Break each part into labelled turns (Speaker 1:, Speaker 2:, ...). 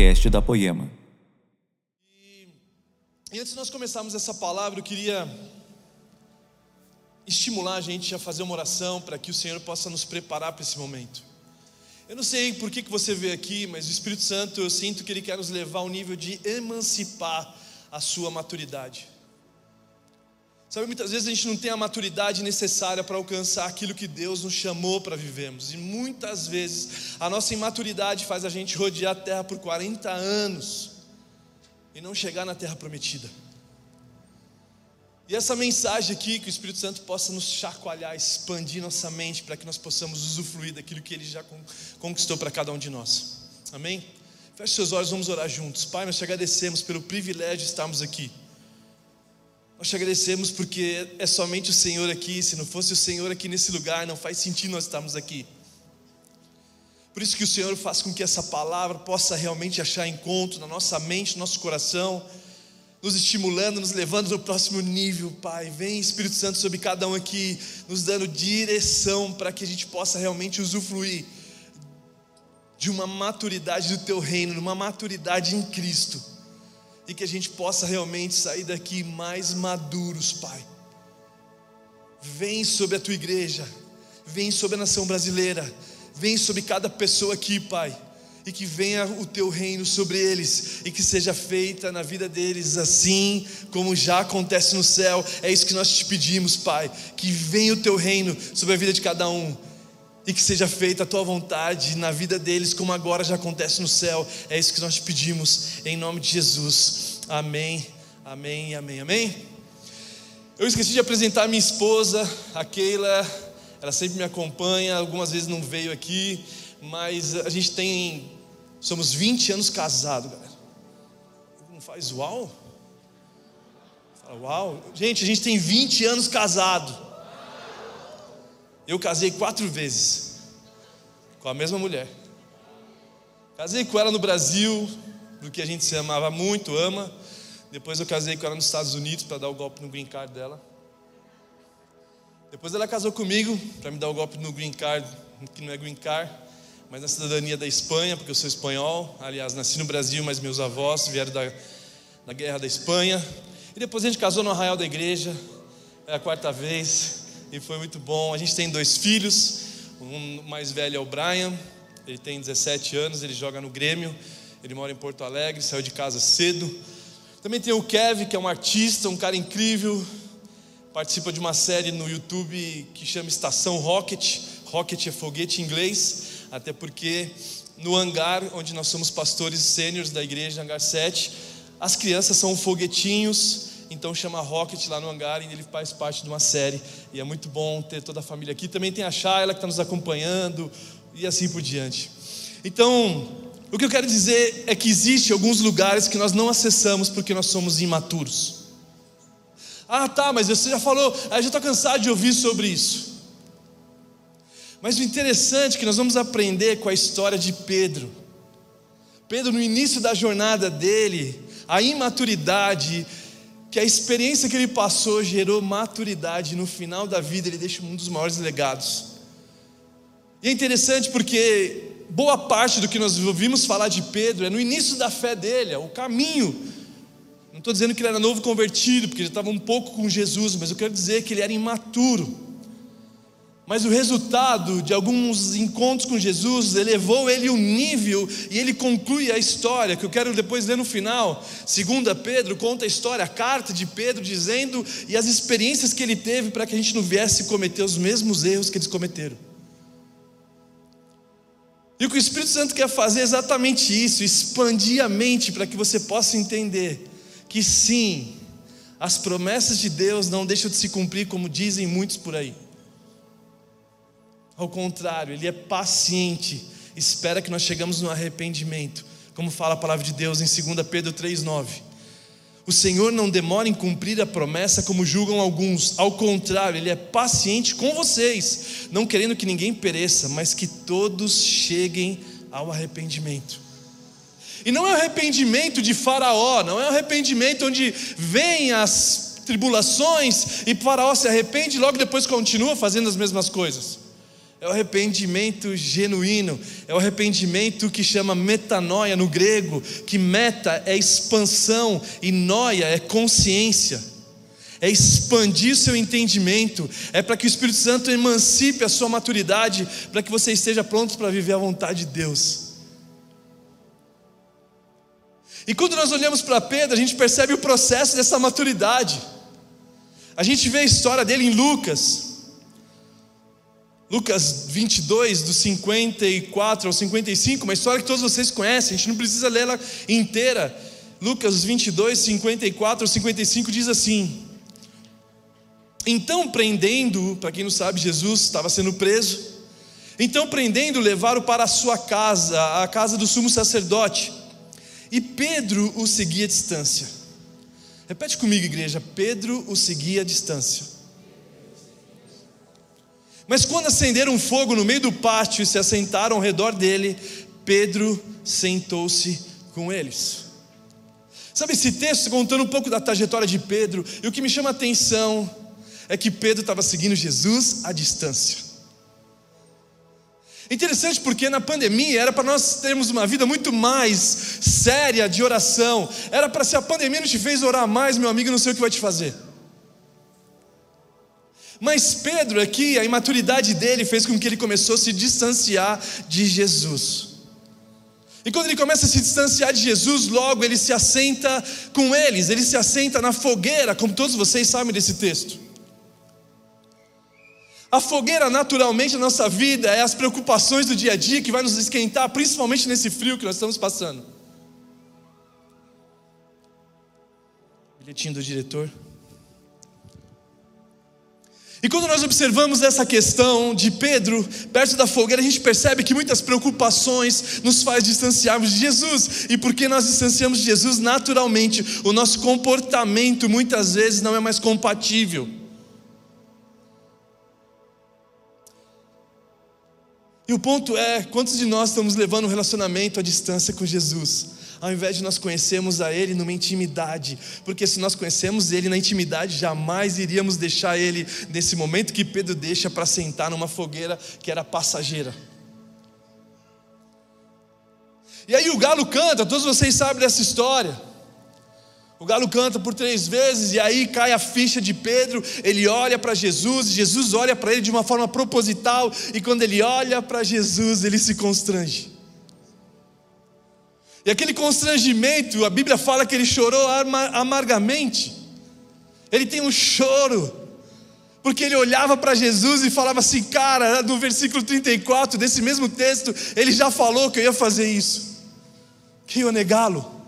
Speaker 1: podcast da Poema.
Speaker 2: E antes de nós começarmos essa palavra, eu queria estimular a gente a fazer uma oração para que o Senhor possa nos preparar para esse momento. Eu não sei por que, que você veio aqui, mas o Espírito Santo, eu sinto que Ele quer nos levar ao nível de emancipar a sua maturidade. Sabe, muitas vezes a gente não tem a maturidade necessária para alcançar aquilo que Deus nos chamou para vivermos. E muitas vezes a nossa imaturidade faz a gente rodear a terra por 40 anos e não chegar na terra prometida. E essa mensagem aqui, que o Espírito Santo possa nos chacoalhar, expandir nossa mente para que nós possamos usufruir daquilo que Ele já conquistou para cada um de nós. Amém? Feche seus olhos, vamos orar juntos. Pai, nós te agradecemos pelo privilégio de estarmos aqui. Nós te agradecemos porque é somente o Senhor aqui. Se não fosse o Senhor aqui nesse lugar, não faz sentido nós estarmos aqui. Por isso que o Senhor faz com que essa palavra possa realmente achar encontro na nossa mente, no nosso coração, nos estimulando, nos levando no próximo nível, Pai. Vem Espírito Santo sobre cada um aqui, nos dando direção para que a gente possa realmente usufruir de uma maturidade do Teu reino, de uma maturidade em Cristo e que a gente possa realmente sair daqui mais maduros, Pai. Vem sobre a tua igreja, vem sobre a nação brasileira, vem sobre cada pessoa aqui, Pai, e que venha o teu reino sobre eles e que seja feita na vida deles assim como já acontece no céu. É isso que nós te pedimos, Pai, que venha o teu reino sobre a vida de cada um e que seja feita a tua vontade na vida deles, como agora já acontece no céu. É isso que nós te pedimos, em nome de Jesus. Amém, amém, amém, amém. Eu esqueci de apresentar minha esposa, a Keila, ela sempre me acompanha, algumas vezes não veio aqui, mas a gente tem, somos 20 anos casados, galera. Não faz uau? Fala uau. Gente, a gente tem 20 anos casado. Eu casei quatro vezes com a mesma mulher. Casei com ela no Brasil, porque a gente se amava muito, ama. Depois eu casei com ela nos Estados Unidos para dar o golpe no green card dela. Depois ela casou comigo para me dar o golpe no green card, que não é green card, mas na cidadania da Espanha, porque eu sou espanhol. Aliás, nasci no Brasil, mas meus avós vieram da, da guerra da Espanha. E depois a gente casou no arraial da igreja, é a quarta vez e foi muito bom. A gente tem dois filhos, um mais velho é o Brian, ele tem 17 anos, ele joga no Grêmio, ele mora em Porto Alegre, saiu de casa cedo. Também tem o Kevin, que é um artista, um cara incrível, participa de uma série no YouTube que chama Estação Rocket. Rocket é foguete em inglês, até porque no hangar onde nós somos pastores sêniores da igreja, hangar 7, as crianças são foguetinhos então chama Rocket lá no hangar e ele faz parte de uma série. E é muito bom ter toda a família aqui. Também tem a Shayla que está nos acompanhando e assim por diante. Então, o que eu quero dizer é que existe alguns lugares que nós não acessamos porque nós somos imaturos. Ah, tá, mas você já falou, eu já estou cansado de ouvir sobre isso. Mas o interessante é que nós vamos aprender com a história de Pedro. Pedro, no início da jornada dele, a imaturidade que a experiência que ele passou gerou maturidade, no final da vida ele deixa um dos maiores legados. E é interessante porque boa parte do que nós ouvimos falar de Pedro é no início da fé dele, é o caminho. Não estou dizendo que ele era novo convertido, porque ele estava um pouco com Jesus, mas eu quero dizer que ele era imaturo. Mas o resultado de alguns encontros com Jesus elevou ele um nível e ele conclui a história, que eu quero depois ler no final. Segunda Pedro conta a história, a carta de Pedro dizendo e as experiências que ele teve para que a gente não viesse cometer os mesmos erros que eles cometeram. E o que o Espírito Santo quer fazer é exatamente isso, expandir a mente para que você possa entender que sim, as promessas de Deus não deixam de se cumprir como dizem muitos por aí. Ao contrário, Ele é paciente, espera que nós chegamos no arrependimento, como fala a palavra de Deus em 2 Pedro 3,9. O Senhor não demora em cumprir a promessa como julgam alguns, ao contrário, Ele é paciente com vocês, não querendo que ninguém pereça, mas que todos cheguem ao arrependimento. E não é arrependimento de Faraó, não é arrependimento onde vem as tribulações e Faraó se arrepende e logo depois continua fazendo as mesmas coisas. É o arrependimento genuíno, é o arrependimento que chama metanoia no grego, que meta é expansão e noia é consciência. É expandir seu entendimento, é para que o Espírito Santo emancipe a sua maturidade, para que você esteja pronto para viver a vontade de Deus. E quando nós olhamos para Pedro, a gente percebe o processo dessa maturidade. A gente vê a história dele em Lucas, Lucas 22, do 54 ao 55, uma história que todos vocês conhecem, a gente não precisa lê-la inteira. Lucas 22, 54 ao 55 diz assim: Então, prendendo, para quem não sabe, Jesus estava sendo preso. Então, prendendo, levaram para a sua casa, a casa do sumo sacerdote. E Pedro o seguia à distância. Repete comigo, igreja: Pedro o seguia à distância. Mas quando acenderam fogo no meio do pátio e se assentaram ao redor dele, Pedro sentou-se com eles. Sabe esse texto contando um pouco da trajetória de Pedro, e o que me chama a atenção é que Pedro estava seguindo Jesus à distância. Interessante porque na pandemia era para nós termos uma vida muito mais séria de oração. Era para se a pandemia não te fez orar mais, meu amigo, não sei o que vai te fazer. Mas Pedro aqui, a imaturidade dele fez com que ele começou a se distanciar de Jesus. E quando ele começa a se distanciar de Jesus, logo ele se assenta com eles, ele se assenta na fogueira, como todos vocês sabem desse texto. A fogueira, naturalmente, na nossa vida é as preocupações do dia a dia que vai nos esquentar, principalmente nesse frio que nós estamos passando. Bilhetinho do diretor. E quando nós observamos essa questão de Pedro perto da fogueira, a gente percebe que muitas preocupações nos faz distanciarmos de Jesus. E porque nós distanciamos de Jesus, naturalmente, o nosso comportamento muitas vezes não é mais compatível. E o ponto é, quantos de nós estamos levando um relacionamento à distância com Jesus? Ao invés de nós conhecermos a Ele numa intimidade, porque se nós conhecemos Ele na intimidade, jamais iríamos deixar Ele nesse momento que Pedro deixa para sentar numa fogueira que era passageira. E aí o galo canta, todos vocês sabem dessa história. O galo canta por três vezes, e aí cai a ficha de Pedro. Ele olha para Jesus, Jesus olha para ele de uma forma proposital, e quando ele olha para Jesus, ele se constrange. E aquele constrangimento, a Bíblia fala que ele chorou amargamente. Ele tem um choro, porque ele olhava para Jesus e falava assim, cara, no versículo 34 desse mesmo texto, ele já falou que eu ia fazer isso. Quem ia negá-lo?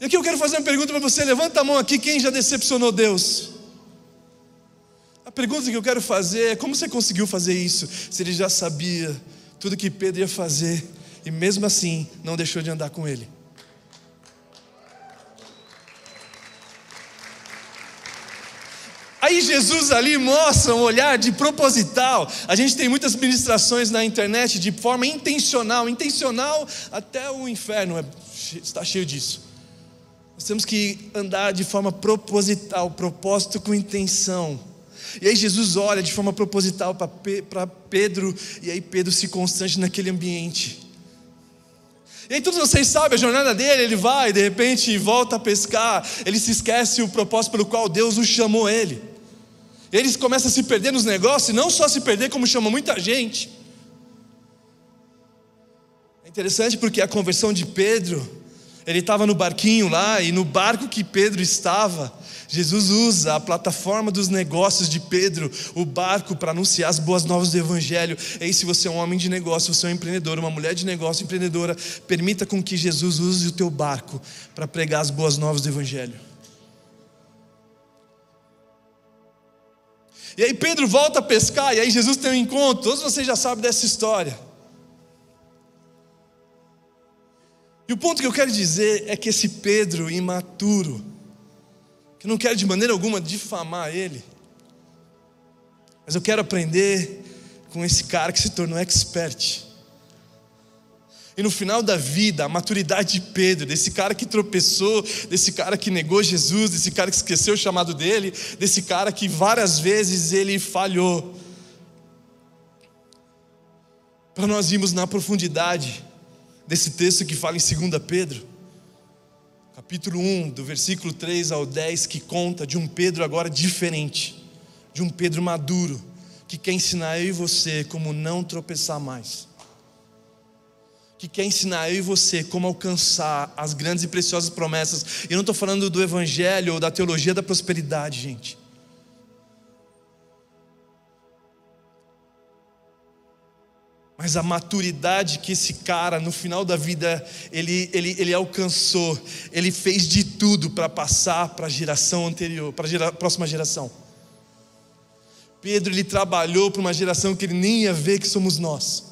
Speaker 2: E aqui eu quero fazer uma pergunta para você, levanta a mão aqui, quem já decepcionou Deus? A pergunta que eu quero fazer é: como você conseguiu fazer isso? Se ele já sabia tudo que Pedro ia fazer, e mesmo assim não deixou de andar com ele. Aí Jesus ali mostra um olhar de proposital. A gente tem muitas ministrações na internet de forma intencional, intencional até o inferno é, está cheio disso. Nós temos que andar de forma proposital, propósito com intenção. E aí Jesus olha de forma proposital para Pedro, e aí Pedro se constrange naquele ambiente. E aí todos vocês sabem a jornada dele, ele vai, de repente volta a pescar, ele se esquece o propósito pelo qual Deus o chamou ele. Ele começa a se perder nos negócios, e não só se perder, como chama muita gente. É interessante porque a conversão de Pedro, ele estava no barquinho lá, e no barco que Pedro estava, Jesus usa a plataforma dos negócios de Pedro, o barco, para anunciar as boas novas do Evangelho. E aí, se você é um homem de negócio, você é um empreendedor, uma mulher de negócio empreendedora, permita com que Jesus use o teu barco para pregar as boas novas do Evangelho. E aí Pedro volta a pescar, e aí Jesus tem um encontro. Todos vocês já sabem dessa história. E o ponto que eu quero dizer é que esse Pedro imaturo, que não quero de maneira alguma difamar ele, mas eu quero aprender com esse cara que se tornou expert. E no final da vida, a maturidade de Pedro, desse cara que tropeçou, desse cara que negou Jesus, desse cara que esqueceu o chamado dele, desse cara que várias vezes ele falhou. para nós irmos na profundidade desse texto que fala em 2 Pedro, capítulo 1, do versículo 3 ao 10, que conta de um Pedro agora diferente, de um Pedro maduro, que quer ensinar eu e você como não tropeçar mais, que quer ensinar eu e você como alcançar as grandes e preciosas promessas. Eu não estou falando do Evangelho ou da teologia da prosperidade, gente. Mas a maturidade que esse cara, no final da vida, ele, ele, ele alcançou, ele fez de tudo para passar para a geração anterior, para a próxima geração. Pedro, ele trabalhou para uma geração que ele nem ia ver que somos nós.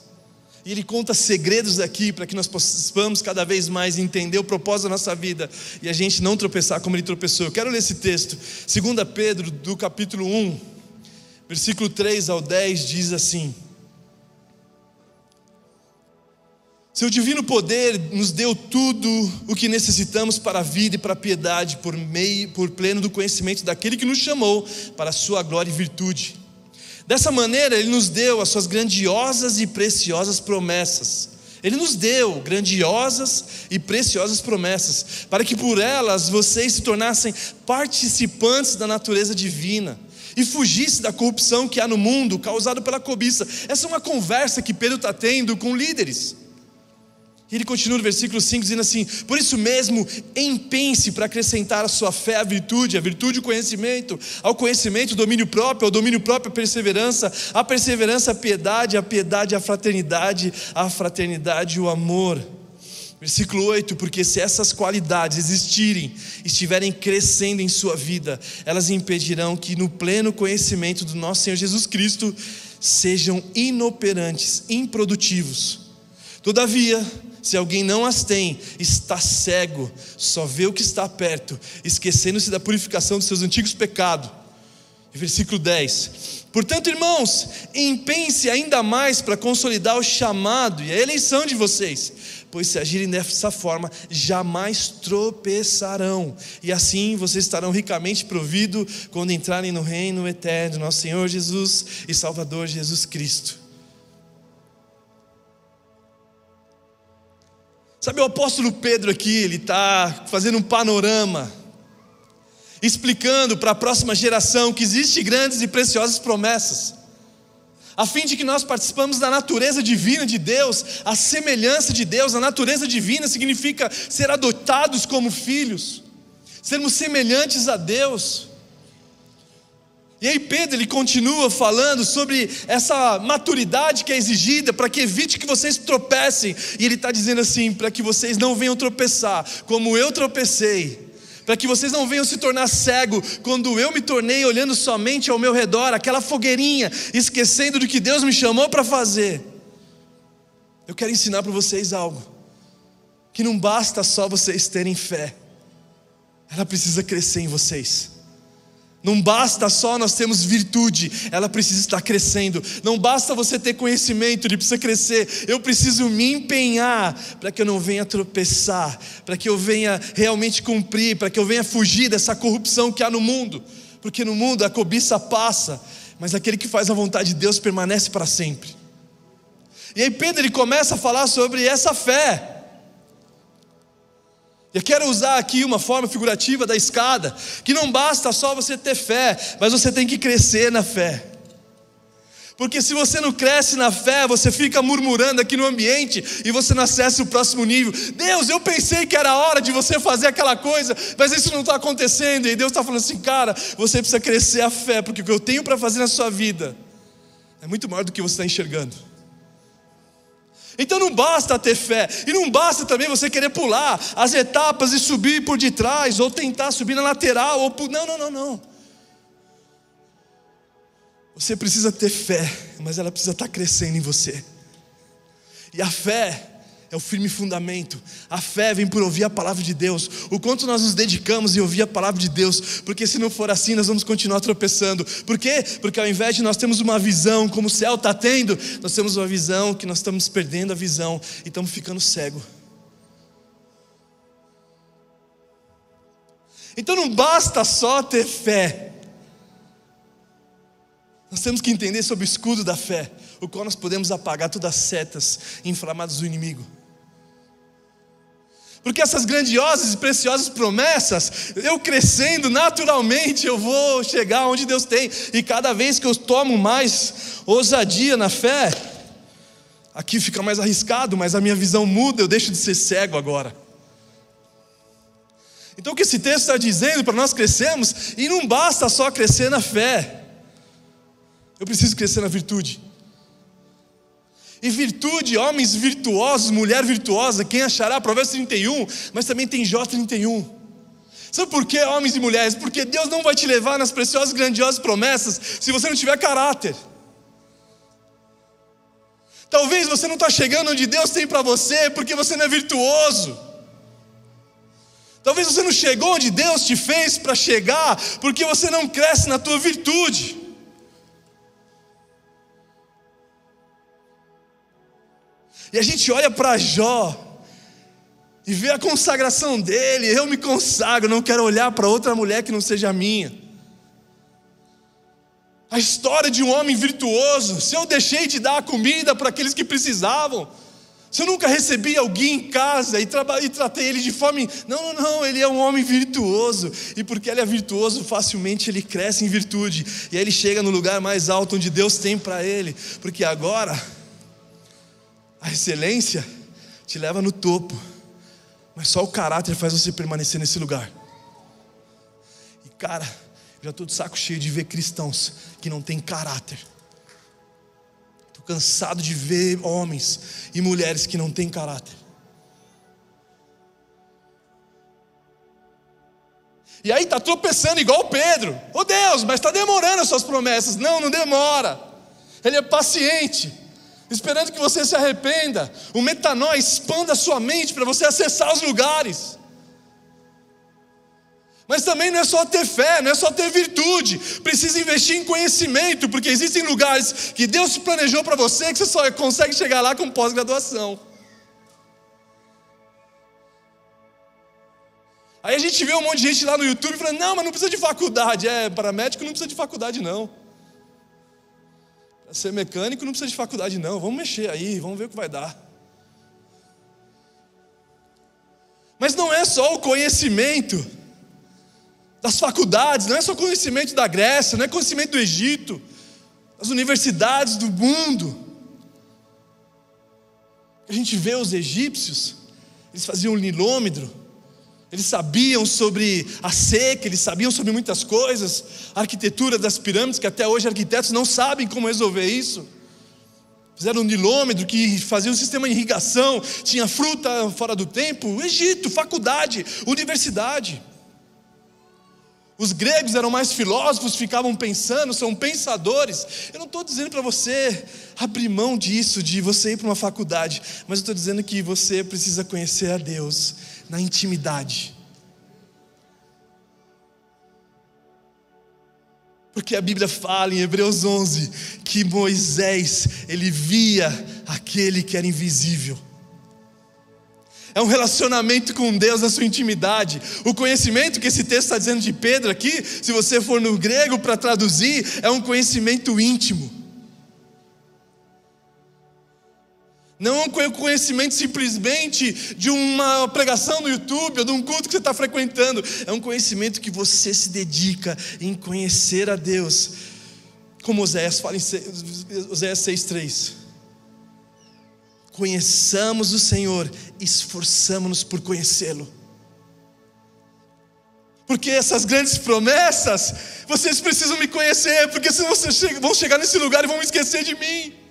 Speaker 2: E ele conta segredos aqui para que nós possamos cada vez mais entender o propósito da nossa vida e a gente não tropeçar como ele tropeçou. Eu quero ler esse texto, 2 Pedro, do capítulo 1, versículo 3 ao 10, diz assim. Seu divino poder nos deu tudo o que necessitamos para a vida e para a piedade, por meio, por pleno do conhecimento daquele que nos chamou para a sua glória e virtude. Dessa maneira, ele nos deu as suas grandiosas e preciosas promessas. Ele nos deu grandiosas e preciosas promessas, para que por elas vocês se tornassem participantes da natureza divina e fugisse da corrupção que há no mundo causada pela cobiça. Essa é uma conversa que Pedro está tendo com líderes. E ele continua no versículo 5 dizendo assim: Por isso mesmo, empense para acrescentar a sua fé à virtude, a virtude o conhecimento, ao conhecimento o domínio próprio, ao domínio próprio a perseverança, a perseverança a piedade, a piedade a fraternidade, a fraternidade o amor. Versículo 8: Porque se essas qualidades existirem, estiverem crescendo em sua vida, elas impedirão que no pleno conhecimento do nosso Senhor Jesus Cristo sejam inoperantes, improdutivos. Todavia, se alguém não as tem, está cego, só vê o que está perto, esquecendo-se da purificação dos seus antigos pecados. Versículo 10: Portanto, irmãos, empenhe-se ainda mais para consolidar o chamado e a eleição de vocês, pois se agirem dessa forma, jamais tropeçarão, e assim vocês estarão ricamente providos quando entrarem no reino eterno nosso Senhor Jesus e Salvador Jesus Cristo. Sabe, o apóstolo Pedro aqui, ele está fazendo um panorama, explicando para a próxima geração que existem grandes e preciosas promessas, a fim de que nós participamos da natureza divina de Deus, a semelhança de Deus, a natureza divina significa ser adotados como filhos, sermos semelhantes a Deus. E aí Pedro ele continua falando sobre essa maturidade que é exigida para que evite que vocês tropecem. E ele está dizendo assim, para que vocês não venham tropeçar, como eu tropecei. Para que vocês não venham se tornar cego, quando eu me tornei olhando somente ao meu redor, aquela fogueirinha, esquecendo do que Deus me chamou para fazer. Eu quero ensinar para vocês algo, que não basta só vocês terem fé, ela precisa crescer em vocês. Não basta só nós termos virtude, ela precisa estar crescendo. Não basta você ter conhecimento, ele precisa crescer. Eu preciso me empenhar para que eu não venha tropeçar, para que eu venha realmente cumprir, para que eu venha fugir dessa corrupção que há no mundo. Porque no mundo a cobiça passa, mas aquele que faz a vontade de Deus permanece para sempre. E aí Pedro ele começa a falar sobre essa fé. Eu quero usar aqui uma forma figurativa da escada, que não basta só você ter fé, mas você tem que crescer na fé. Porque se você não cresce na fé, você fica murmurando aqui no ambiente e você não acessa o próximo nível. Deus, eu pensei que era hora de você fazer aquela coisa, mas isso não está acontecendo. E Deus está falando assim, cara, você precisa crescer a fé, porque o que eu tenho para fazer na sua vida é muito maior do que você está enxergando. Então não basta ter fé, e não basta também você querer pular as etapas e subir por de trás, ou tentar subir na lateral, ou por... não, não, não, não. Você precisa ter fé, mas ela precisa estar crescendo em você. E a fé é o firme fundamento. A fé vem por ouvir a palavra de Deus. O quanto nós nos dedicamos em ouvir a palavra de Deus, porque se não for assim, nós vamos continuar tropeçando. Por quê? Porque ao invés de nós termos uma visão como o céu está tendo, nós temos uma visão que nós estamos perdendo a visão e estamos ficando cego. Então não basta só ter fé. Nós temos que entender sobre o escudo da fé, o qual nós podemos apagar todas as setas inflamadas do inimigo. Porque essas grandiosas e preciosas promessas, eu crescendo naturalmente, eu vou chegar onde Deus tem. E cada vez que eu tomo mais ousadia na fé, aqui fica mais arriscado, mas a minha visão muda, eu deixo de ser cego agora. Então o que esse texto está dizendo para nós crescermos, e não basta só crescer na fé, eu preciso crescer na virtude. E virtude, homens virtuosos, mulher virtuosa, quem achará? Provérbios 31, mas também tem Jó 31. Sabe por quê, homens e mulheres? Porque Deus não vai te levar nas preciosas, grandiosas promessas se você não tiver caráter. Talvez você não está chegando onde Deus tem para você porque você não é virtuoso. Talvez você não chegou onde Deus te fez para chegar porque você não cresce na tua virtude. E a gente olha para Jó e vê a consagração dele. Eu me consagro, não quero olhar para outra mulher que não seja minha. A história de um homem virtuoso. Se eu deixei de dar comida para aqueles que precisavam, se eu nunca recebi alguém em casa e, e tratei ele de fome, não, não, não, ele é um homem virtuoso. E porque ele é virtuoso, facilmente ele cresce em virtude. E aí ele chega no lugar mais alto onde Deus tem para ele. Porque agora a excelência te leva no topo, mas só o caráter faz você permanecer nesse lugar. E cara, já estou de saco cheio de ver cristãos que não têm caráter. Estou cansado de ver homens e mulheres que não têm caráter. E aí está tropeçando igual Pedro. Oh Deus, mas está demorando as suas promessas. Não, não demora. Ele é paciente esperando que você se arrependa. O metanó expanda a sua mente para você acessar os lugares. Mas também não é só ter fé, não é só ter virtude, precisa investir em conhecimento, porque existem lugares que Deus planejou para você que você só consegue chegar lá com pós-graduação. Aí a gente vê um monte de gente lá no YouTube falando: não, mas não precisa de faculdade. É, para médico não precisa de faculdade, não. Ser mecânico não precisa de faculdade, não. Vamos mexer aí, vamos ver o que vai dar. Mas não é só o conhecimento das faculdades, não é só conhecimento da Grécia, não é conhecimento do Egito, das universidades do mundo. A gente vê os egípcios, eles faziam um nilômetro, eles sabiam sobre a seca, eles sabiam sobre muitas coisas, a arquitetura das pirâmides, que até hoje arquitetos não sabem como resolver isso. Fizeram um nilômetro que fazia um sistema de irrigação, tinha fruta fora do tempo. Egito, faculdade, universidade. Os gregos eram mais filósofos, ficavam pensando, são pensadores. Eu não estou dizendo para você abrir mão disso, de você ir para uma faculdade, mas eu estou dizendo que você precisa conhecer a Deus na intimidade. Porque a Bíblia fala em Hebreus 11 que Moisés, ele via aquele que era invisível. É um relacionamento com Deus na sua intimidade. O conhecimento que esse texto está dizendo de Pedro aqui, se você for no grego para traduzir, é um conhecimento íntimo. Não é um conhecimento simplesmente de uma pregação no YouTube ou de um culto que você está frequentando. É um conhecimento que você se dedica em conhecer a Deus. Como Oséias fala em Oséias 6,3. Conheçamos o Senhor, esforçamos-nos por conhecê-lo. Porque essas grandes promessas, vocês precisam me conhecer, porque senão vocês vão chegar nesse lugar e vão esquecer de mim.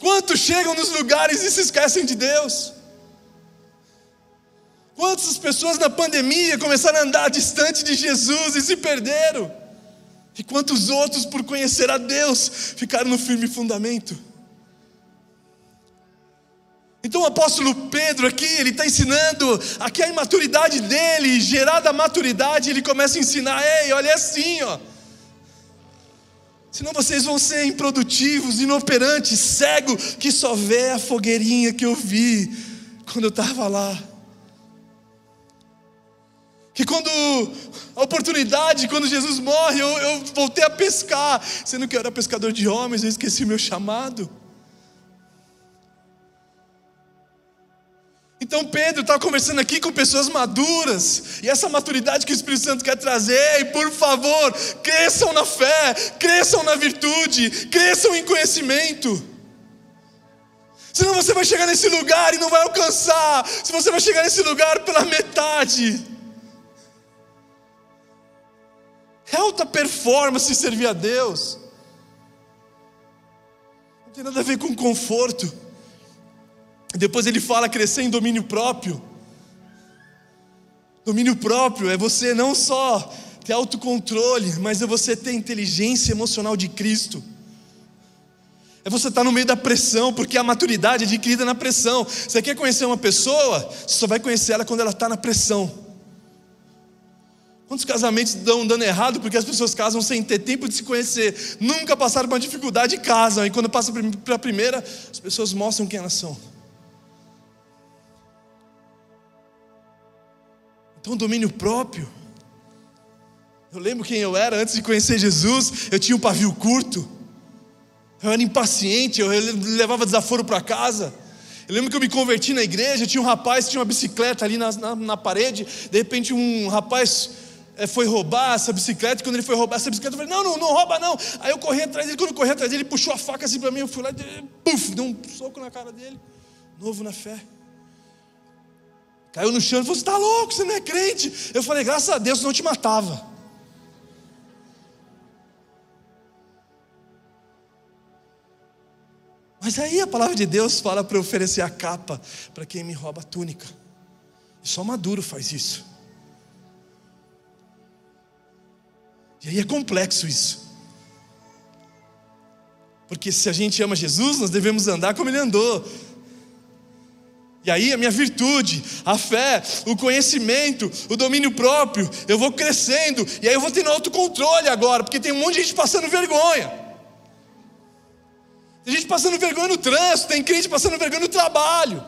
Speaker 2: Quantos chegam nos lugares e se esquecem de Deus? Quantas pessoas na pandemia começaram a andar distante de Jesus e se perderam? E quantos outros, por conhecer a Deus, ficaram no firme fundamento? Então o apóstolo Pedro aqui, ele está ensinando aqui a imaturidade dele, gerada a maturidade, ele começa a ensinar, ei, olha assim, ó. Senão vocês vão ser improdutivos, inoperantes, cego, que só vê a fogueirinha que eu vi quando eu estava lá. Que quando a oportunidade, quando Jesus morre, eu, eu voltei a pescar, sendo que eu era pescador de homens, eu esqueci meu chamado. Então Pedro está conversando aqui com pessoas maduras, e essa maturidade que o Espírito Santo quer trazer, e por favor, cresçam na fé, cresçam na virtude, cresçam em conhecimento. Senão você vai chegar nesse lugar e não vai alcançar, se você vai chegar nesse lugar pela metade. É alta performance servir a Deus, não tem nada a ver com conforto. Depois ele fala crescer em domínio próprio. Domínio próprio é você não só ter autocontrole, mas é você ter inteligência emocional de Cristo. É você estar no meio da pressão, porque a maturidade é adquirida na pressão. Você quer conhecer uma pessoa, você só vai conhecer ela quando ela está na pressão. Quantos casamentos dão dando errado porque as pessoas casam sem ter tempo de se conhecer? Nunca passaram por uma dificuldade e casam, e quando passam para a primeira, as pessoas mostram quem elas são. Então, domínio próprio. Eu lembro quem eu era antes de conhecer Jesus. Eu tinha um pavio curto. Eu era impaciente. Eu levava desaforo para casa. Eu lembro que eu me converti na igreja. Tinha um rapaz que tinha uma bicicleta ali na, na, na parede. De repente, um rapaz é, foi roubar essa bicicleta. E quando ele foi roubar essa bicicleta, eu falei: Não, não, não rouba não. Aí eu corri atrás dele. Quando eu corri atrás dele, ele puxou a faca assim para mim. Eu fui lá e puf, um soco na cara dele. Novo na fé. Caiu no chão e falou: Você está louco, você não é crente. Eu falei: Graças a Deus não te matava. Mas aí a palavra de Deus fala para oferecer a capa para quem me rouba a túnica. E só maduro faz isso. E aí é complexo isso. Porque se a gente ama Jesus, nós devemos andar como ele andou. E aí a minha virtude, a fé, o conhecimento, o domínio próprio, eu vou crescendo, e aí eu vou tendo autocontrole agora, porque tem um monte de gente passando vergonha. Tem gente passando vergonha no trânsito, tem crente passando vergonha no trabalho.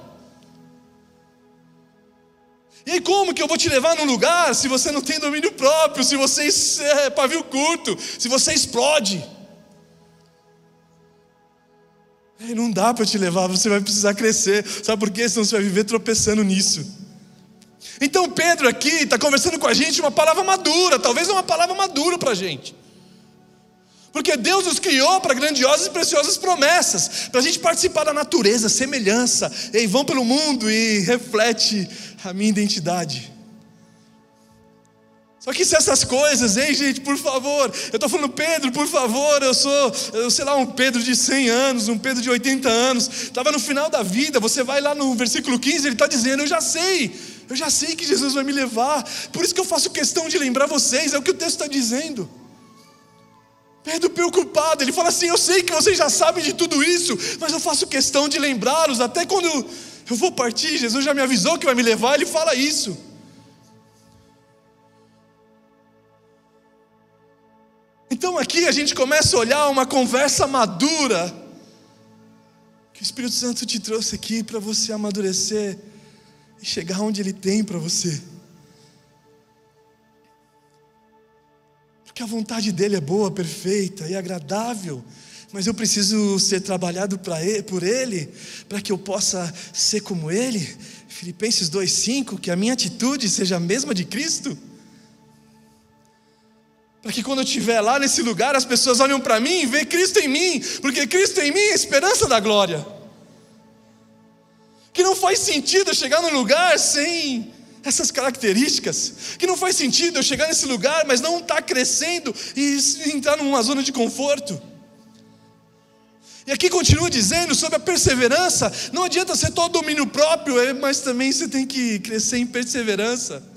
Speaker 2: E aí como que eu vou te levar num lugar se você não tem domínio próprio, se você é pavio curto, se você explode? Não dá para te levar, você vai precisar crescer. Sabe por quê? Senão você vai viver tropeçando nisso. Então Pedro aqui está conversando com a gente uma palavra madura, talvez uma palavra madura para a gente. Porque Deus nos criou para grandiosas e preciosas promessas, para a gente participar da natureza, semelhança, e vão pelo mundo e reflete a minha identidade. Só que se essas coisas, hein, gente, por favor, eu estou falando, Pedro, por favor, eu sou, eu sei lá, um Pedro de 100 anos, um Pedro de 80 anos, estava no final da vida, você vai lá no versículo 15, ele está dizendo: Eu já sei, eu já sei que Jesus vai me levar, por isso que eu faço questão de lembrar vocês, é o que o texto está dizendo. Pedro preocupado, ele fala assim: Eu sei que vocês já sabem de tudo isso, mas eu faço questão de lembrá-los, até quando eu vou partir, Jesus já me avisou que vai me levar, ele fala isso. Então aqui a gente começa a olhar uma conversa madura que o Espírito Santo te trouxe aqui para você amadurecer e chegar onde Ele tem para você. Porque a vontade dele é boa, perfeita e agradável, mas eu preciso ser trabalhado ele, por Ele, para que eu possa ser como Ele. Filipenses 2,5: que a minha atitude seja a mesma de Cristo. Para que quando eu estiver lá nesse lugar, as pessoas olham para mim e veem Cristo em mim, porque Cristo em mim é a esperança da glória. Que não faz sentido eu chegar num lugar sem essas características, que não faz sentido eu chegar nesse lugar, mas não estar tá crescendo e entrar numa zona de conforto. E aqui continua dizendo sobre a perseverança: não adianta ser todo domínio próprio, é, mas também você tem que crescer em perseverança.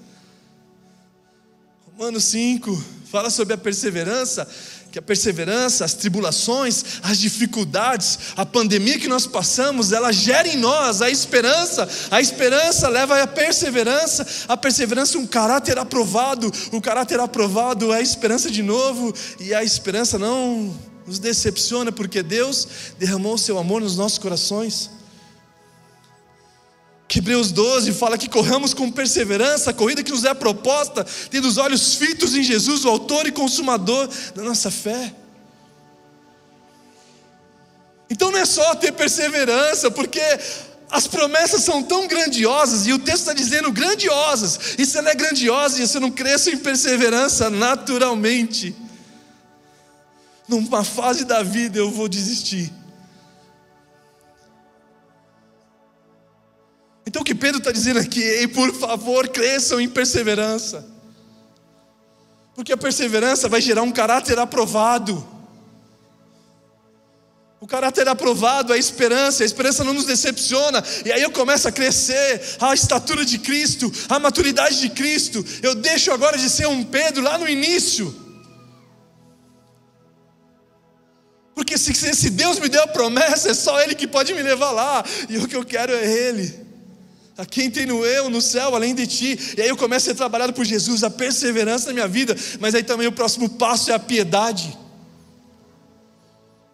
Speaker 2: Romanos 5, fala sobre a perseverança, que a perseverança, as tribulações, as dificuldades, a pandemia que nós passamos, ela gera em nós a esperança, a esperança leva à perseverança, a perseverança um caráter aprovado, o caráter aprovado é a esperança de novo, e a esperança não nos decepciona, porque Deus derramou o seu amor nos nossos corações. Hebreus 12 fala que corramos com perseverança a corrida que nos é proposta, tendo os olhos fitos em Jesus, o autor e consumador da nossa fé. Então não é só ter perseverança, porque as promessas são tão grandiosas, e o texto está dizendo grandiosas, e se ela é grandiosa e você não cresce em perseverança naturalmente, numa fase da vida eu vou desistir. Então o que Pedro está dizendo aqui, por favor, cresçam em perseverança, porque a perseverança vai gerar um caráter aprovado. O caráter aprovado, a esperança, a esperança não nos decepciona, e aí eu começo a crescer, a estatura de Cristo, a maturidade de Cristo. Eu deixo agora de ser um Pedro lá no início, porque se, se Deus me deu a promessa, é só Ele que pode me levar lá, e o que eu quero é Ele. A quem tenho eu no céu além de ti? E aí eu começo a ser trabalhado por Jesus, a perseverança na minha vida, mas aí também o próximo passo é a piedade.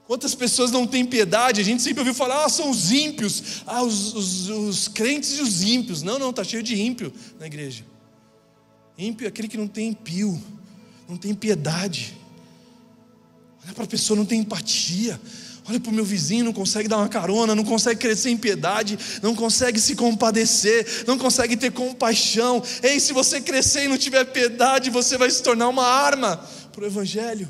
Speaker 2: Quantas pessoas não têm piedade? A gente sempre ouviu falar, ah, são os ímpios, ah, os, os, os crentes e os ímpios. Não, não, está cheio de ímpio na igreja. Ímpio é aquele que não tem impio, não tem piedade. Olha para a pessoa, não tem empatia. Olha para o meu vizinho, não consegue dar uma carona, não consegue crescer em piedade, não consegue se compadecer, não consegue ter compaixão. Ei, se você crescer e não tiver piedade, você vai se tornar uma arma para o Evangelho.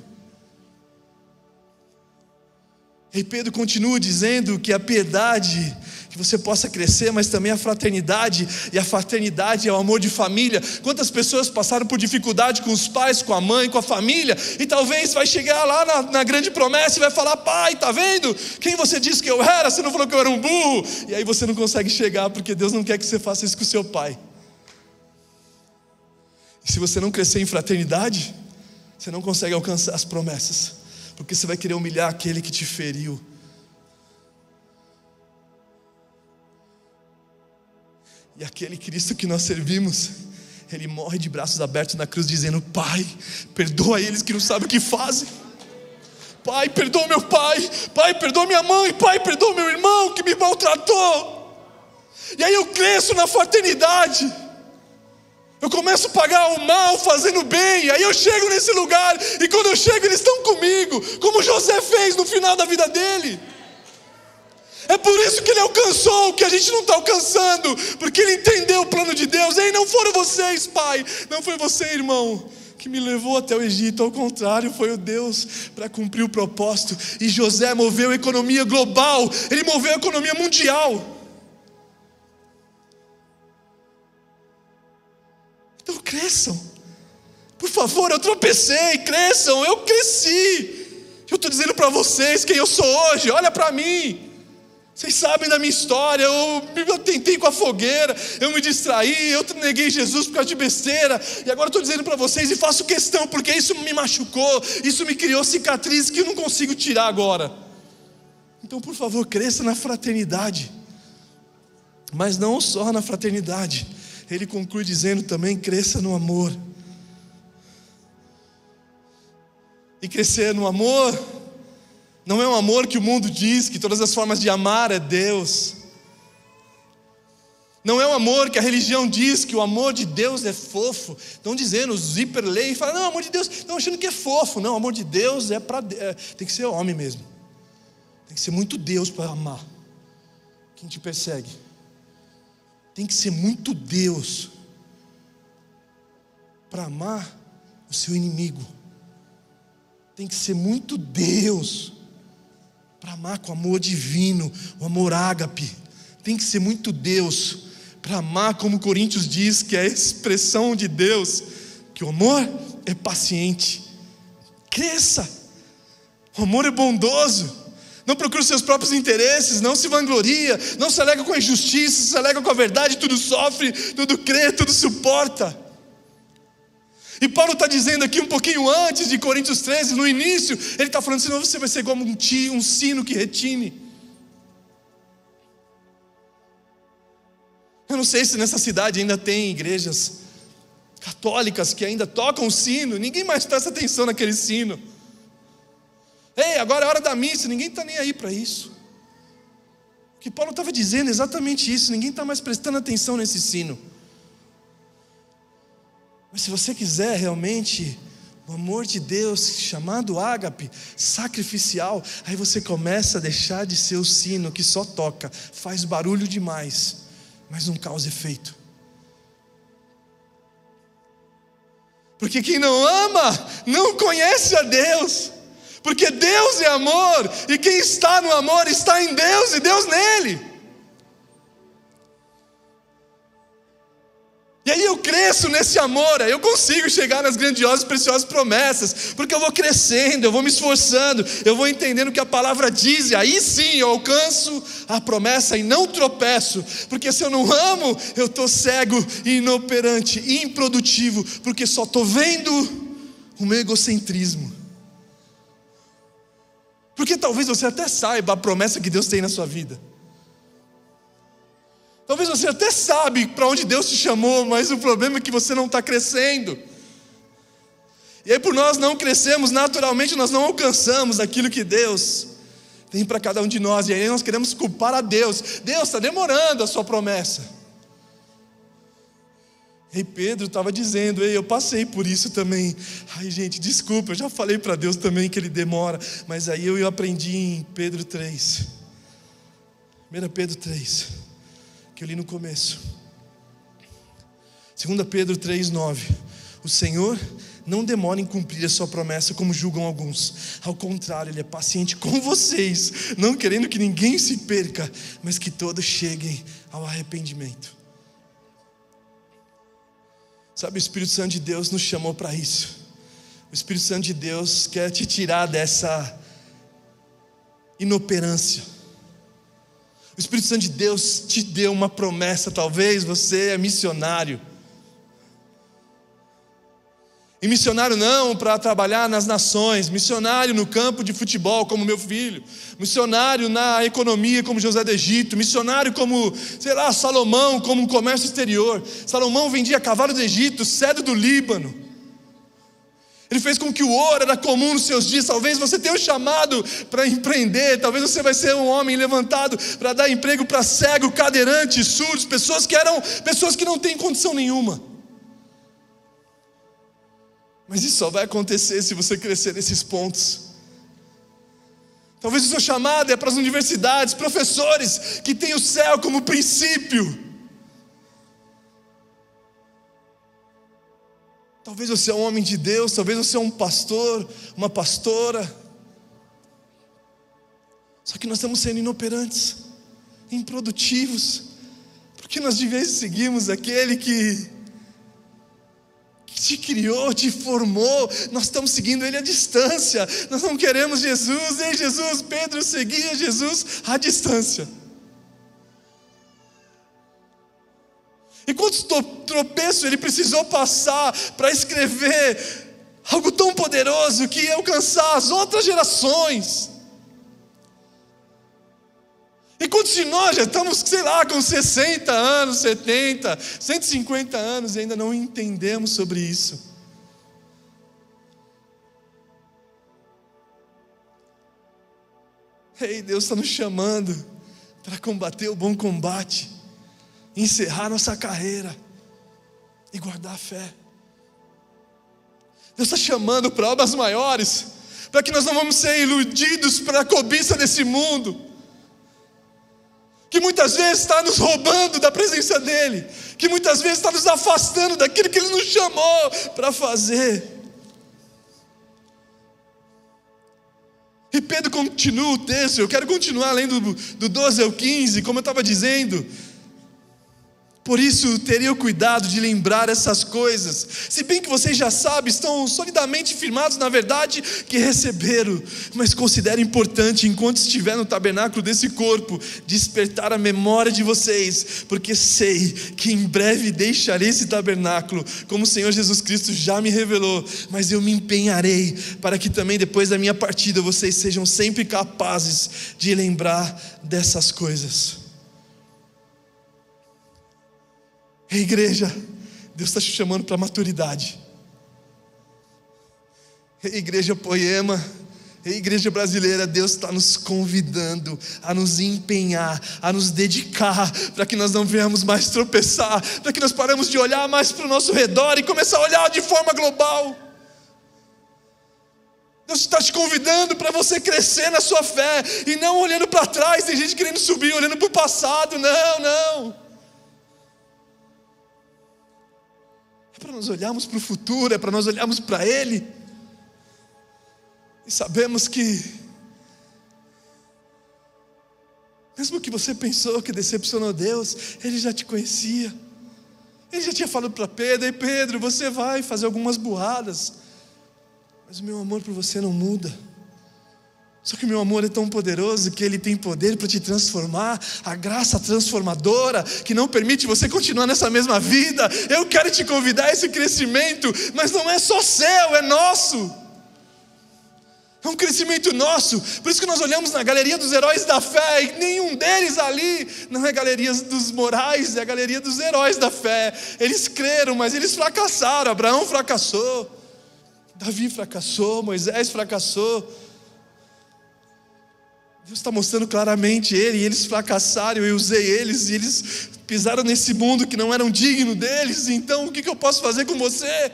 Speaker 2: E Pedro continua dizendo que a piedade, que você possa crescer, mas também a fraternidade, e a fraternidade é o amor de família. Quantas pessoas passaram por dificuldade com os pais, com a mãe, com a família, e talvez vai chegar lá na, na grande promessa e vai falar: Pai, tá vendo? Quem você disse que eu era? Você não falou que eu era um burro? E aí você não consegue chegar, porque Deus não quer que você faça isso com o seu pai. E se você não crescer em fraternidade, você não consegue alcançar as promessas porque você vai querer humilhar aquele que te feriu. E aquele Cristo que nós servimos, ele morre de braços abertos na cruz, dizendo: Pai, perdoa eles que não sabem o que fazem. Pai, perdoa meu pai. Pai, perdoa minha mãe. Pai, perdoa meu irmão que me maltratou. E aí eu cresço na fraternidade. Eu começo a pagar o mal fazendo bem. Aí eu chego nesse lugar e quando eu chego eles estão comigo, como José fez no final da vida dele. É por isso que ele alcançou o que a gente não está alcançando, porque ele entendeu o plano de Deus. E não foram vocês, pai, não foi você, irmão, que me levou até o Egito. Ao contrário, foi o Deus para cumprir o propósito. E José moveu a economia global, ele moveu a economia mundial. Então cresçam. Por favor, eu tropecei, cresçam, eu cresci. Eu estou dizendo para vocês quem eu sou hoje, olha para mim. Vocês sabem da minha história, eu, eu tentei com a fogueira, eu me distraí, eu neguei Jesus por causa de besteira, e agora estou dizendo para vocês e faço questão, porque isso me machucou, isso me criou cicatrizes que eu não consigo tirar agora. Então, por favor, cresça na fraternidade, mas não só na fraternidade, ele conclui dizendo também: cresça no amor. E crescer no amor não é um amor que o mundo diz que todas as formas de amar é Deus. Não é um amor que a religião diz que o amor de Deus é fofo. Estão dizendo, os hiperlei falam, não, o amor de Deus, estão achando que é fofo. Não, o amor de Deus é para. É, tem que ser homem mesmo. Tem que ser muito Deus para amar. Quem te persegue tem que ser muito Deus para amar o seu inimigo. Tem que ser muito Deus para amar com amor divino, o amor ágape. Tem que ser muito Deus para amar, como Coríntios diz, que é a expressão de Deus, que o amor é paciente. Cresça. O amor é bondoso não procura os seus próprios interesses, não se vangloria, não se alega com a injustiça, se alega com a verdade, tudo sofre, tudo crê, tudo suporta. E Paulo está dizendo aqui um pouquinho antes de Coríntios 13, no início, ele está falando, senão você vai ser como um, tio, um sino que retine. Eu não sei se nessa cidade ainda tem igrejas católicas que ainda tocam o sino, ninguém mais presta atenção naquele sino. Ei, agora é hora da missa, ninguém está nem aí para isso. que Paulo estava dizendo é exatamente isso, ninguém está mais prestando atenção nesse sino. Mas se você quiser realmente o amor de Deus, chamado ágape, sacrificial, aí você começa a deixar de ser o sino que só toca, faz barulho demais, mas não causa efeito. Porque quem não ama, não conhece a Deus. Porque Deus é amor, e quem está no amor está em Deus e Deus nele. E aí eu cresço nesse amor, eu consigo chegar nas grandiosas e preciosas promessas, porque eu vou crescendo, eu vou me esforçando, eu vou entendendo o que a palavra diz, e aí sim eu alcanço a promessa e não tropeço, porque se eu não amo, eu estou cego, inoperante, improdutivo, porque só estou vendo o meu egocentrismo. Porque talvez você até saiba a promessa que Deus tem na sua vida. Você até sabe para onde Deus te chamou, mas o problema é que você não está crescendo. E aí, por nós não crescemos, naturalmente nós não alcançamos aquilo que Deus tem para cada um de nós. E aí nós queremos culpar a Deus. Deus está demorando a sua promessa. E Pedro estava dizendo, Ei, eu passei por isso também. Ai, gente, desculpa, eu já falei para Deus também que ele demora. Mas aí eu aprendi em Pedro 3. 1 Pedro 3, que eu li no começo. 2 Pedro 3, 9. O Senhor não demora em cumprir a sua promessa, como julgam alguns. Ao contrário, Ele é paciente com vocês, não querendo que ninguém se perca, mas que todos cheguem ao arrependimento. Sabe, o Espírito Santo de Deus nos chamou para isso. O Espírito Santo de Deus quer te tirar dessa inoperância. O Espírito Santo de Deus te deu uma promessa, talvez você é missionário. E missionário não para trabalhar nas nações, missionário no campo de futebol, como meu filho, missionário na economia, como José do Egito, missionário como, sei lá, Salomão, como um comércio exterior. Salomão vendia cavalo do Egito, cedro do Líbano. Ele fez com que o ouro era comum nos seus dias. Talvez você tenha um chamado para empreender. Talvez você vai ser um homem levantado para dar emprego para cego, cadeirante, surdos, pessoas que eram pessoas que não têm condição nenhuma. Mas isso só vai acontecer se você crescer nesses pontos. Talvez o seu chamado é para as universidades, professores que têm o céu como princípio. Talvez você é um homem de Deus, talvez você é um pastor, uma pastora. Só que nós estamos sendo inoperantes, improdutivos, porque nós de vez seguimos aquele que te criou, te formou, nós estamos seguindo Ele à distância, nós não queremos Jesus, ei Jesus, Pedro seguia Jesus à distância. E quantos tropeços ele precisou passar para escrever algo tão poderoso que ia alcançar as outras gerações? E quantos de nós já estamos, sei lá, com 60 anos, 70, 150 anos e ainda não entendemos sobre isso? Ei, Deus está nos chamando para combater o bom combate, encerrar nossa carreira e guardar a fé. Deus está chamando para obras maiores, para que nós não vamos ser iludidos pela cobiça desse mundo que muitas vezes está nos roubando da presença dEle, que muitas vezes está nos afastando daquilo que Ele nos chamou para fazer. E Pedro continua o texto, eu quero continuar além do, do 12 ao 15, como eu estava dizendo. Por isso, teria o cuidado de lembrar essas coisas. Se bem que vocês já sabem, estão solidamente firmados na verdade que receberam, mas considero importante, enquanto estiver no tabernáculo desse corpo, despertar a memória de vocês, porque sei que em breve deixarei esse tabernáculo, como o Senhor Jesus Cristo já me revelou, mas eu me empenharei para que também depois da minha partida vocês sejam sempre capazes de lembrar dessas coisas. Ei, igreja, Deus está te chamando para maturidade. Ei, igreja Poema, igreja brasileira, Deus está nos convidando a nos empenhar, a nos dedicar, para que nós não venhamos mais tropeçar, para que nós paremos de olhar mais para o nosso redor e começar a olhar de forma global. Deus está te convidando para você crescer na sua fé e não olhando para trás. Tem gente querendo subir, olhando para o passado. Não, não. Para nós olharmos para o futuro, é para nós olharmos para Ele. E sabemos que, mesmo que você pensou que decepcionou Deus, Ele já te conhecia. Ele já tinha falado para Pedro: Ei Pedro, você vai fazer algumas burradas mas o meu amor por você não muda. Só que o meu amor é tão poderoso que ele tem poder para te transformar, a graça transformadora que não permite você continuar nessa mesma vida. Eu quero te convidar a esse crescimento, mas não é só seu, é nosso. É um crescimento nosso. Por isso que nós olhamos na galeria dos heróis da fé e nenhum deles ali não é galeria dos morais, é a galeria dos heróis da fé. Eles creram, mas eles fracassaram. Abraão fracassou. Davi fracassou, Moisés fracassou. Deus está mostrando claramente ele, e eles fracassaram, eu usei eles, e eles pisaram nesse mundo que não eram digno deles, então o que, que eu posso fazer com você?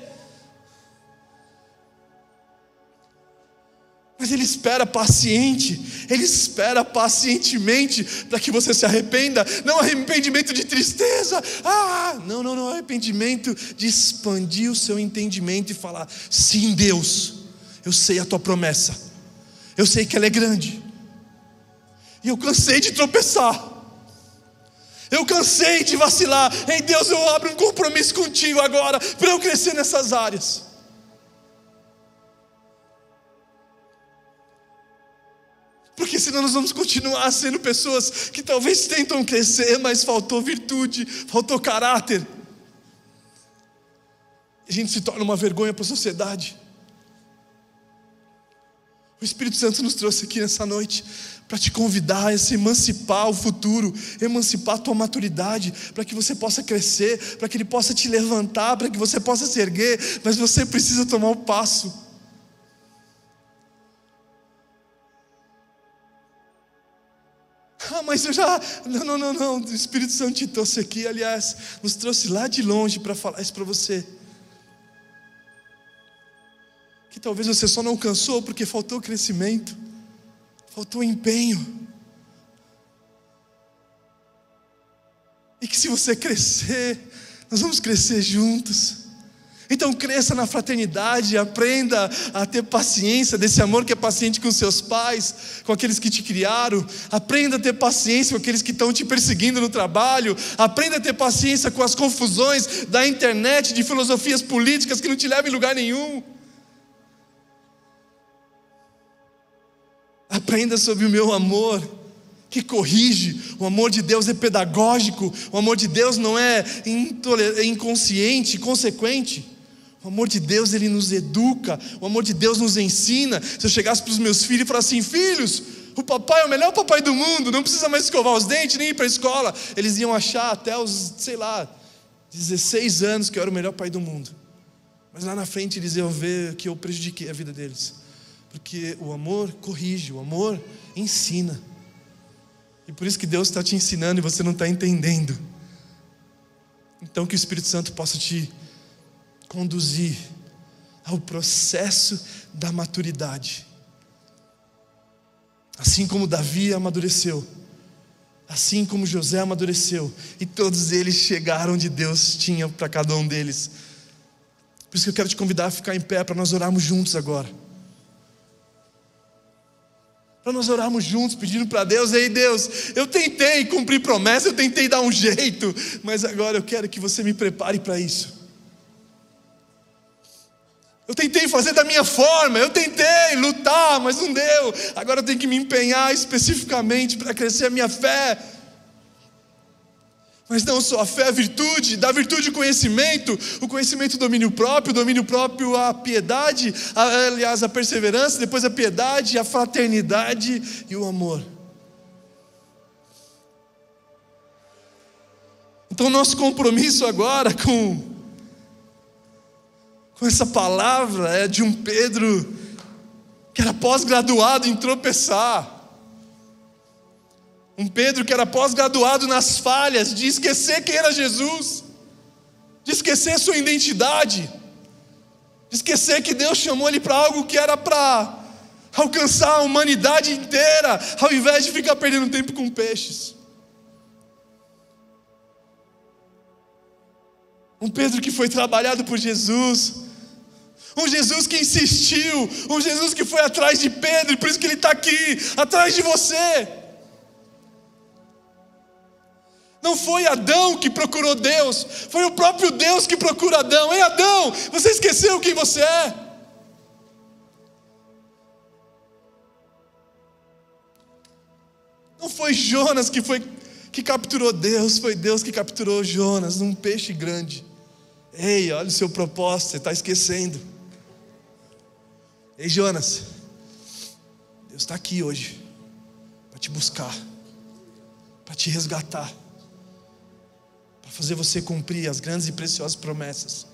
Speaker 2: Mas Ele espera paciente, Ele espera pacientemente para que você se arrependa, não arrependimento de tristeza, ah, não, não, não, arrependimento de expandir o seu entendimento e falar: sim, Deus, eu sei a tua promessa, eu sei que ela é grande, e eu cansei de tropeçar, eu cansei de vacilar, em Deus eu abro um compromisso contigo agora, para eu crescer nessas áreas. Porque senão nós vamos continuar sendo pessoas que talvez tentam crescer, mas faltou virtude, faltou caráter. A gente se torna uma vergonha para a sociedade. O Espírito Santo nos trouxe aqui nessa noite para te convidar a se emancipar o futuro, emancipar a tua maturidade, para que você possa crescer, para que Ele possa te levantar, para que você possa se erguer, mas você precisa tomar o passo. Ah, mas eu já. Não, não, não, não. O Espírito Santo te trouxe aqui, aliás, nos trouxe lá de longe para falar isso para você. Que talvez você só não alcançou porque faltou crescimento, faltou empenho. E que se você crescer, nós vamos crescer juntos. Então cresça na fraternidade, aprenda a ter paciência desse amor que é paciente com seus pais, com aqueles que te criaram. Aprenda a ter paciência com aqueles que estão te perseguindo no trabalho. Aprenda a ter paciência com as confusões da internet, de filosofias políticas que não te levam em lugar nenhum. Aprenda sobre o meu amor que corrige. O amor de Deus é pedagógico. O amor de Deus não é inconsciente, consequente. O amor de Deus, ele nos educa, o amor de Deus nos ensina. Se eu chegasse para os meus filhos e falasse assim: filhos, o papai é o melhor papai do mundo, não precisa mais escovar os dentes nem ir para a escola. Eles iam achar até os, sei lá, 16 anos que eu era o melhor pai do mundo. Mas lá na frente eles iam ver que eu prejudiquei a vida deles. Porque o amor corrige, o amor ensina. E por isso que Deus está te ensinando e você não está entendendo. Então que o Espírito Santo possa te conduzir ao processo da maturidade. Assim como Davi amadureceu, assim como José amadureceu, e todos eles chegaram onde Deus tinha para cada um deles. Por isso que eu quero te convidar a ficar em pé para nós orarmos juntos agora. Para nós orarmos juntos, pedindo para Deus, ei Deus, eu tentei cumprir promessa, eu tentei dar um jeito, mas agora eu quero que você me prepare para isso. Eu tentei fazer da minha forma, eu tentei lutar, mas não deu. Agora eu tenho que me empenhar especificamente para crescer a minha fé. Mas não só a fé, a virtude, da virtude o conhecimento, o conhecimento domínio próprio, domínio próprio a piedade, a, aliás, a perseverança, depois a piedade, a fraternidade e o amor. Então, nosso compromisso agora com com essa palavra é de um Pedro que era pós-graduado em tropeçar. Um Pedro que era pós-graduado nas falhas, de esquecer quem era Jesus, de esquecer sua identidade, de esquecer que Deus chamou ele para algo que era para alcançar a humanidade inteira, ao invés de ficar perdendo tempo com peixes. Um Pedro que foi trabalhado por Jesus, um Jesus que insistiu, um Jesus que foi atrás de Pedro, e por isso que ele está aqui, atrás de você. Não foi Adão que procurou Deus, foi o próprio Deus que procura Adão. Ei, Adão, você esqueceu quem você é? Não foi Jonas que foi que capturou Deus, foi Deus que capturou Jonas num peixe grande. Ei, olha o seu propósito, você está esquecendo. Ei, Jonas, Deus está aqui hoje para te buscar, para te resgatar, fazer você cumprir as grandes e preciosas promessas.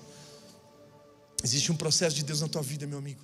Speaker 2: Existe um processo de Deus na tua vida, meu amigo.